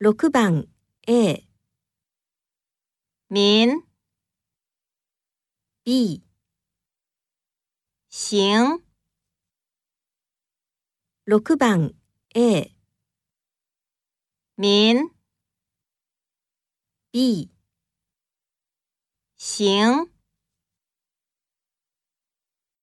6番 A、民、B、行、6番 A、民、B、行。